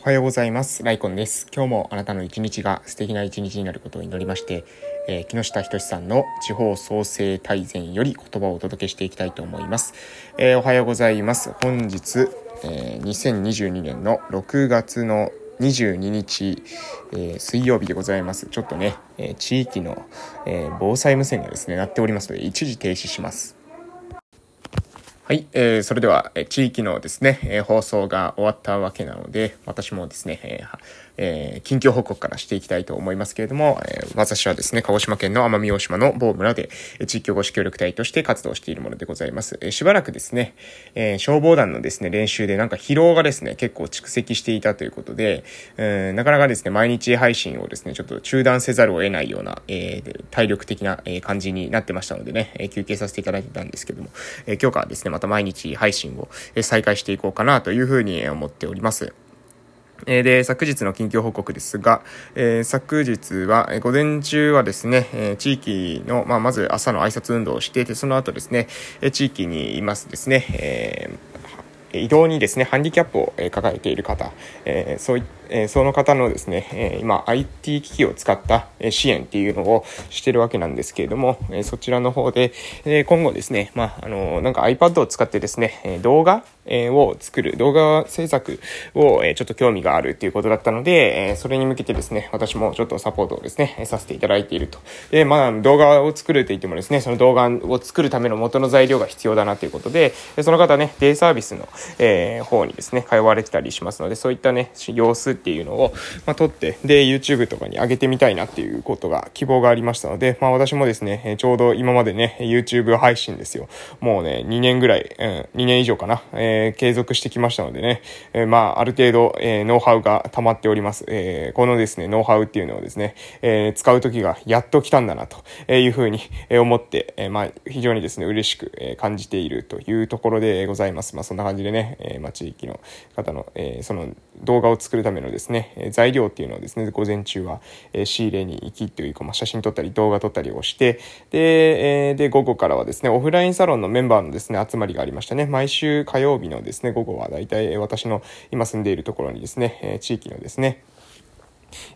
おはようございます。ライコンです。今日もあなたの一日が素敵な一日になることを祈りまして、えー、木下仁さんの地方創生大全より言葉をお届けしていきたいと思います。えー、おはようございます。本日、えー、2022年の6月の22日、えー、水曜日でございます。ちょっとね、えー、地域の、えー、防災無線がですね、鳴っておりますので、一時停止します。はい、えー、それでは、え地域のですね、え、放送が終わったわけなので、私もですね、えーえー、近況報告からしていきたいと思いますけれども、えー、私はですね、鹿児島県の奄美大島の某村で、え、地域保護協力隊として活動しているものでございます。えー、しばらくですね、え、消防団のですね、練習でなんか疲労がですね、結構蓄積していたということで、えー、なかなかですね、毎日配信をですね、ちょっと中断せざるを得ないような、え、体力的な、え感じになってましたのでね、え休憩させていただいてたんですけども、え今日からですね、また毎日配信を再開していこうかなというふうに思っております。えで、昨日の近況報告ですが、えー、昨日は、え午前中はですね、えー、地域の、まあ、まず朝の挨拶運動をして、いて、その後ですね、え地域にいますですね、えー、移動にですね、ハンディキャップを抱えている方、えそういった、その方のですね、え今 IT 機器を使った支援っていうのをしてるわけなんですけれども、えそちらの方で、え今後ですね、まあ、あの、なんか iPad を使ってですね、動画を作る、動画制作をちょっと興味があるっていうことだったので、それに向けてですね、私もちょっとサポートをですね、させていただいていると。で、まあ、動画を作ると言ってもですね、その動画を作るための元の材料が必要だなということで、その方ね、デイサービスの、え、方にですね、通われてたりしますので、そういったね、様子っていうのを、まあ、撮って、で、YouTube とかに上げてみたいなっていうことが、希望がありましたので、まあ、私もですね、ちょうど今までね、YouTube 配信ですよ。もうね、2年ぐらい、うん、2年以上かな、えー、継続してきましたのでね、えー、まあ、ある程度、えー、ノウハウが溜まっております。えー、このですね、ノウハウっていうのをですね、えー、使う時がやっと来たんだな、というふうに思って、えー、まあ、非常にですね、嬉しく感じているというところでございます。まあ、そんな感じでね、えー、まあ、地域の方の、えー、その動画を作るためのですね、材料っていうのをですね、午前中は、仕入れに行きっていうか、まあ、写真撮ったり動画撮ったりをして、で、で、午後からはですね、オフラインサロンのメンバーのですね、集まりがありましたね。毎週火曜日のですね、午後はだいたい私の今住んでいるところにですね、地域のですね、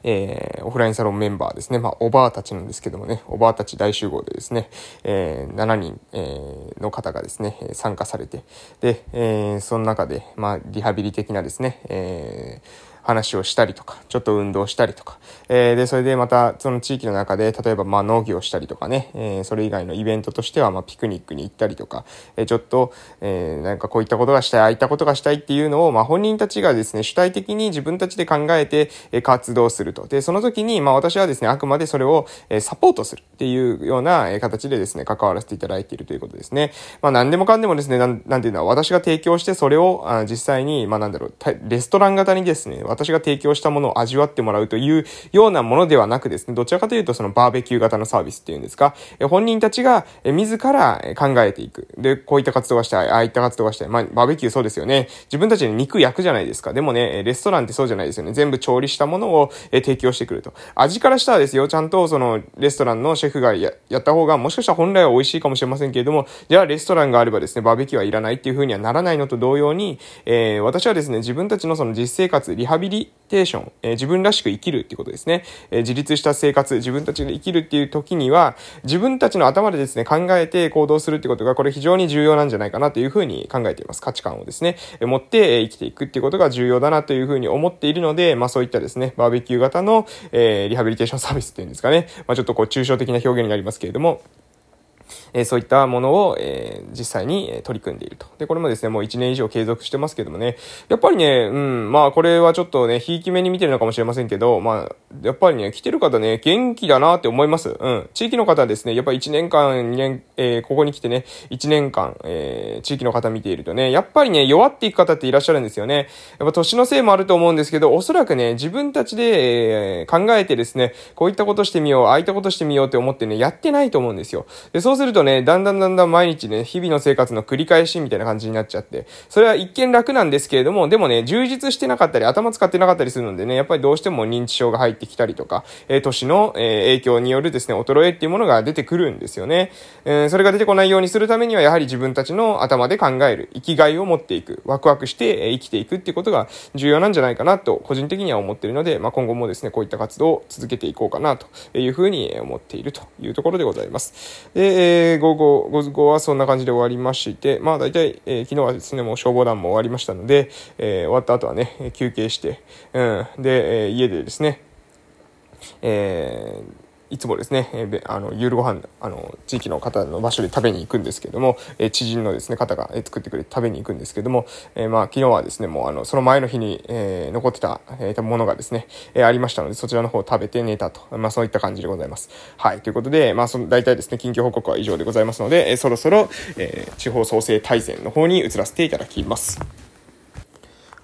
えー、オフラインサロンメンバーですね。まあ、おばあたちなんですけどもね、おばあたち大集合でですね、えー、7人、えー、の方がですね、参加されて、で、えー、その中で、まあ、リハビリ的なですね、えー、話をしたりとか、ちょっと運動したりとか、えー、で、それでまた、その地域の中で、例えばまあ農業したりとかね、えー、それ以外のイベントとしては、まあピクニックに行ったりとか、えー、ちょっと、えー、なんかこういったことがしたい、ああいったことがしたいっていうのを、まあ本人たちがですね、主体的に自分たちで考えて、えー、活動すると。で、その時に、まあ私はですね、あくまでそれを、えー、サポートするっていうような、えー、形でですね、関わらせていただいているということですね。まあ何でもかんでもですね、なん、なんていうのは、私が提供して、それを、あ実際に、まあなんだろう、レストラン型にですね、私が提供したものを味わってもらうというようなものではなくですね、どちらかというとそのバーベキュー型のサービスっていうんですか、え本人たちが自ら考えていく。で、こういった活動がしたい、ああいった活動がしたい。まあ、バーベキューそうですよね。自分たちに肉焼くじゃないですか。でもね、レストランってそうじゃないですよね。全部調理したものを提供してくると。味からしたらですよ、ちゃんとそのレストランのシェフがややった方が、もしかしたら本来は美味しいかもしれませんけれども、じゃあレストランがあればですね、バーベキューはいらないっていう風にはならないのと同様に、えー、私はですね、自分たちのその実生活、リハビビリテーション、えー、自分らしく生きるっていうことですね。えー、自立した生活、自分たちで生きるっていう時には、自分たちの頭でですね、考えて行動するってことが、これ非常に重要なんじゃないかなというふうに考えています。価値観をですね、えー、持って生きていくっていうことが重要だなというふうに思っているので、まあそういったですね、バーベキュー型の、え、リハビリテーションサービスっていうんですかね。まあちょっとこう抽象的な表現になりますけれども、えそういったものを、え実際に取り組んでいると。で、これもですね、もう1年以上継続してますけどもね、やっぱりね、うん、まあこれはちょっとね、ひいき目に見てるのかもしれませんけど、まあ、やっぱりね、来てる方ね、元気だなって思います。うん。地域の方ですね、やっぱり1年間、2年、えー、ここに来てね、1年間、えー、地域の方見ているとね、やっぱりね、弱っていく方っていらっしゃるんですよね。やっぱ年のせいもあると思うんですけど、おそらくね、自分たちで、えー、考えてですね、こういったことしてみよう、ああいったことしてみようって思ってね、やってないと思うんですよ。で、そうするととね、だんだんだんだん毎日ね、日々の生活の繰り返しみたいな感じになっちゃって、それは一見楽なんですけれども、でもね、充実してなかったり、頭使ってなかったりするのでね、やっぱりどうしても認知症が入ってきたりとか、えー、年の、えー、影響によるですね、衰えっていうものが出てくるんですよね。えー、それが出てこないようにするためには、やはり自分たちの頭で考える、生きがいを持っていく、ワクワクして、え生きていくっていうことが重要なんじゃないかなと、個人的には思ってるので、まあ、今後もですね、こういった活動を続けていこうかなというふうに思っているというところでございます。で、えー、午後、午後はそんな感じで終わりまして、まあ大体、えー、昨日はですね、もう消防団も終わりましたので、えー、終わった後はね、休憩して、うん、で、え、家でですね、えー、いつもですね、えー、あの、夕ご飯、あの、地域の方の場所で食べに行くんですけども、えー、知人のですね、方が作ってくれて食べに行くんですけども、えー、まあ、昨日はですね、もうあの、その前の日に、え、残ってた、えー、ものがですね、え、ありましたので、そちらの方を食べて寝たと。まあ、そういった感じでございます。はい。ということで、まあ、その、大体ですね、近況報告は以上でございますので、え、そろそろ、え、地方創生大全の方に移らせていただきます。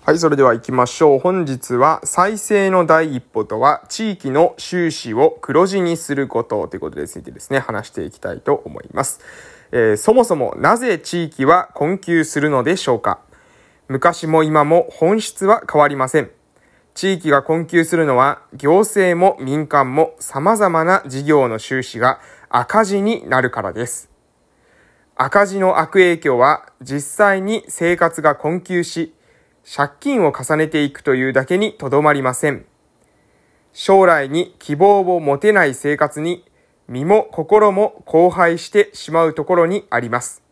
はい、それでは行きましょう。本日は再生の第一歩とは地域の収支を黒字にすることということでついてですね、話していきたいと思います。えー、そもそもなぜ地域は困窮するのでしょうか？昔も今も本質は変わりません。地域が困窮するのは行政も民間も様々な事業の収支が赤字になるからです。赤字の悪影響は実際に生活が困窮し、借金を重ねていくというだけにとどまりません。将来に希望を持てない生活に身も心も荒廃してしまうところにあります。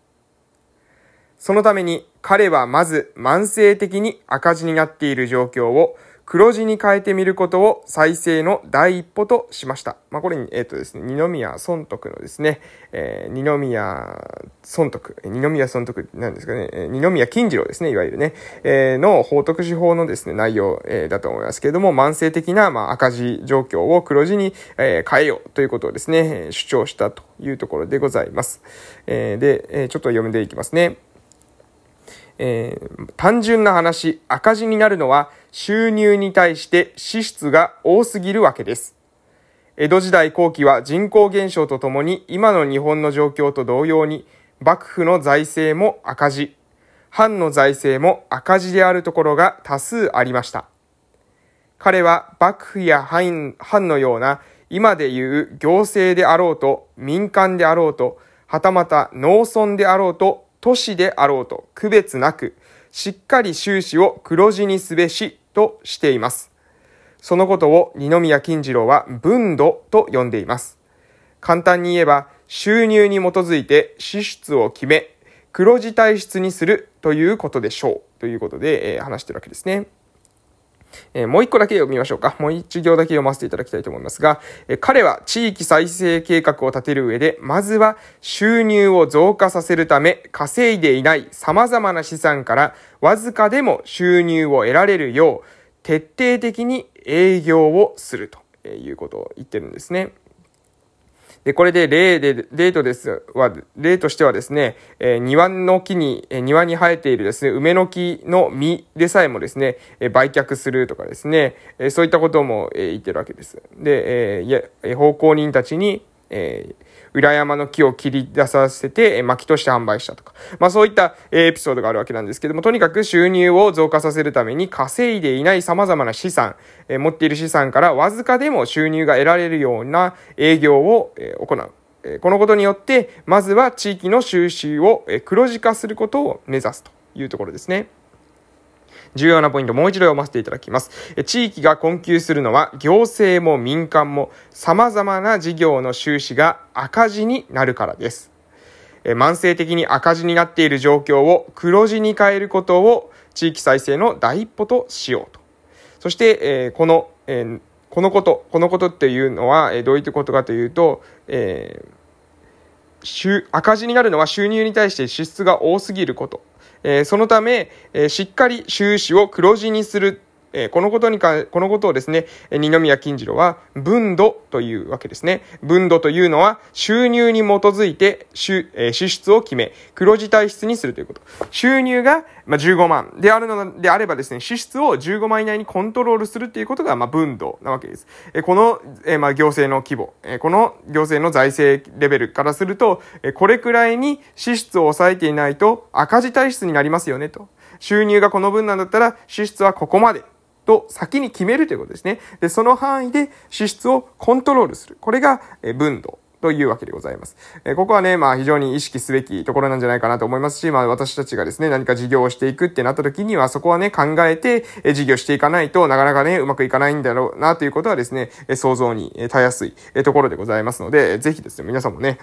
そのために彼はまず慢性的に赤字になっている状況を黒字に変えてみることを再生の第一歩としました。まあ、これに、えっ、ー、とですね、二宮尊徳のですね、えー、二宮尊徳、二宮尊徳なんですかね、えー、二宮金次郎ですね、いわゆるね、えー、の法徳司法のですね、内容、えー、だと思いますけれども、慢性的な、まあ、赤字状況を黒字に、えー、変えようということをですね、主張したというところでございます。えー、で、えー、ちょっと読んでいきますね。えー、単純な話、赤字になるのは収入に対して支出が多すぎるわけです。江戸時代後期は人口減少とともに今の日本の状況と同様に幕府の財政も赤字、藩の財政も赤字であるところが多数ありました。彼は幕府や藩のような今でいう行政であろうと民間であろうとはたまた農村であろうと都市であろうと区別なく、しっかり収支を黒字にすべしとしています。そのことを二宮金次郎は分度と呼んでいます。簡単に言えば、収入に基づいて支出を決め、黒字体質にするということでしょう。ということで、えー、話してるわけですね。えー、もう一個だけ読みましょうか。もう一行だけ読ませていただきたいと思いますが、えー、彼は地域再生計画を立てる上で、まずは収入を増加させるため、稼いでいない様々な資産からわずかでも収入を得られるよう、徹底的に営業をするということを言ってるんですね。で、これで例で、例とですは、例としてはですね、えー、庭の木に、えー、庭に生えているですね、梅の木の実でさえもですね、えー、売却するとかですね、えー、そういったことも、えー、言ってるわけです。で、えー、いや、奉公人たちに、えー、裏山の木を切り出させてえ、薪として販売したとか。まあそういったえエピソードがあるわけなんですけども、とにかく収入を増加させるために稼いでいない様々な資産、え持っている資産からわずかでも収入が得られるような営業を、え行う。このことによって、まずは地域の収支を黒字化することを目指すというところですね。重要なポイントもう一度読ませていただきます。地域が困窮するのは行政も民間も様々な事業の収支が赤字になるからです。慢性的に赤字になっている状況を黒字に変えることを地域再生の第一歩としようと。そして、えこの、えこのこと、このことっていうのは、えどういったことかというと、えー、赤字になるのは収入に対して支出が多すぎること。えそのため、えしっかり収支を黒字にする、えこのことにか、このことをですね、二宮金次郎は、分度というわけですね。分度というのは、収入に基づいて、支出を決め、黒字体質にするということ。収入が、まあ、15万であるのであればですね、支出を15万以内にコントロールするっていうことが、まあ、分度なわけです。えこの、えまあ、行政の規模、えこの行政の財政レベルからすると、えこれくらいに支出を抑えていないと赤字体質になりますよねと。収入がこの分なんだったら支出はここまで。と先に決めるということですね。で、その範囲で支出をコントロールする。これがえ分度というわけでございます。えここはね、まあ非常に意識すべきところなんじゃないかなと思いますし、まあ私たちがですね、何か事業をしていくってなった時には、そこはね、考えて、え事業していかないとなかなかね、うまくいかないんだろうなということはですね、え想像にたやすいところでございますので、ぜひですね、皆さんもね、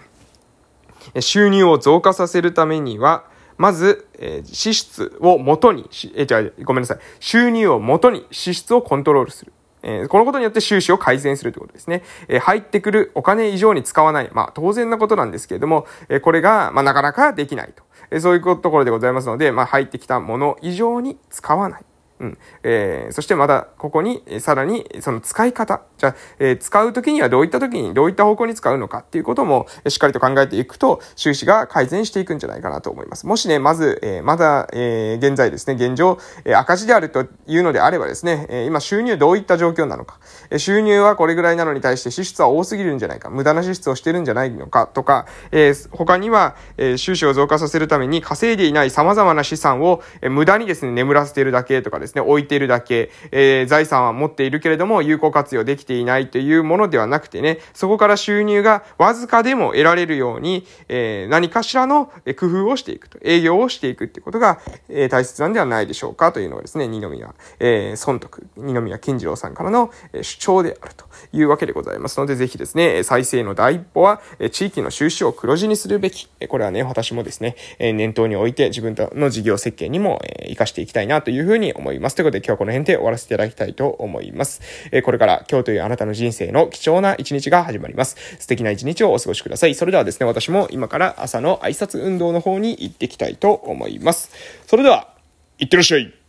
収入を増加させるためには、まず、えー、支出を元に、えー、じゃごめんなさい。収入を元に支出をコントロールする。えー、このことによって収支を改善するということですね。えー、入ってくるお金以上に使わない。まあ、当然なことなんですけれども、えー、これが、まあ、なかなかできないと。えそういうところでございますので、まあ、入ってきたもの以上に使わない。うん。えー、そしてまた、ここに、さらに、その使い方。じゃあ、えー、使うときにはどういったときに、どういった方向に使うのかっていうことも、しっかりと考えていくと、収支が改善していくんじゃないかなと思います。もしね、まず、えー、まだ、えー、現在ですね、現状、えー、赤字であるというのであればですね、えー、今収入どういった状況なのか、えー、収入はこれぐらいなのに対して支出は多すぎるんじゃないか、無駄な支出をしてるんじゃないのかとか、えー、他には、えー、収支を増加させるために稼いでいない様々な資産を、えー、無駄にですね、眠らせているだけとかですね、置いているだけ、えー、財産は持っているけれども有効活用できていないというものではなくてね、そこから収入がわずかでも得られるように、えー、何かしらの工夫をしていくと、営業をしていくっていうことが、えー、大切なんではないでしょうかというのがですね、二宮、えー、損得、二宮金次郎さんからの主張であるというわけでございますので、ぜひですね、再生の第一歩は、地域の収支を黒字にするべき。これはね、私もですね、念頭に置いて自分の事業設計にも活かしていきたいなというふうに思います。います。ということで今日はこの辺で終わらせていただきたいと思います。えこれから今日というあなたの人生の貴重な一日が始まります。素敵な一日をお過ごしください。それではですね、私も今から朝の挨拶運動の方に行ってきたいと思います。それでは、いってらっしゃい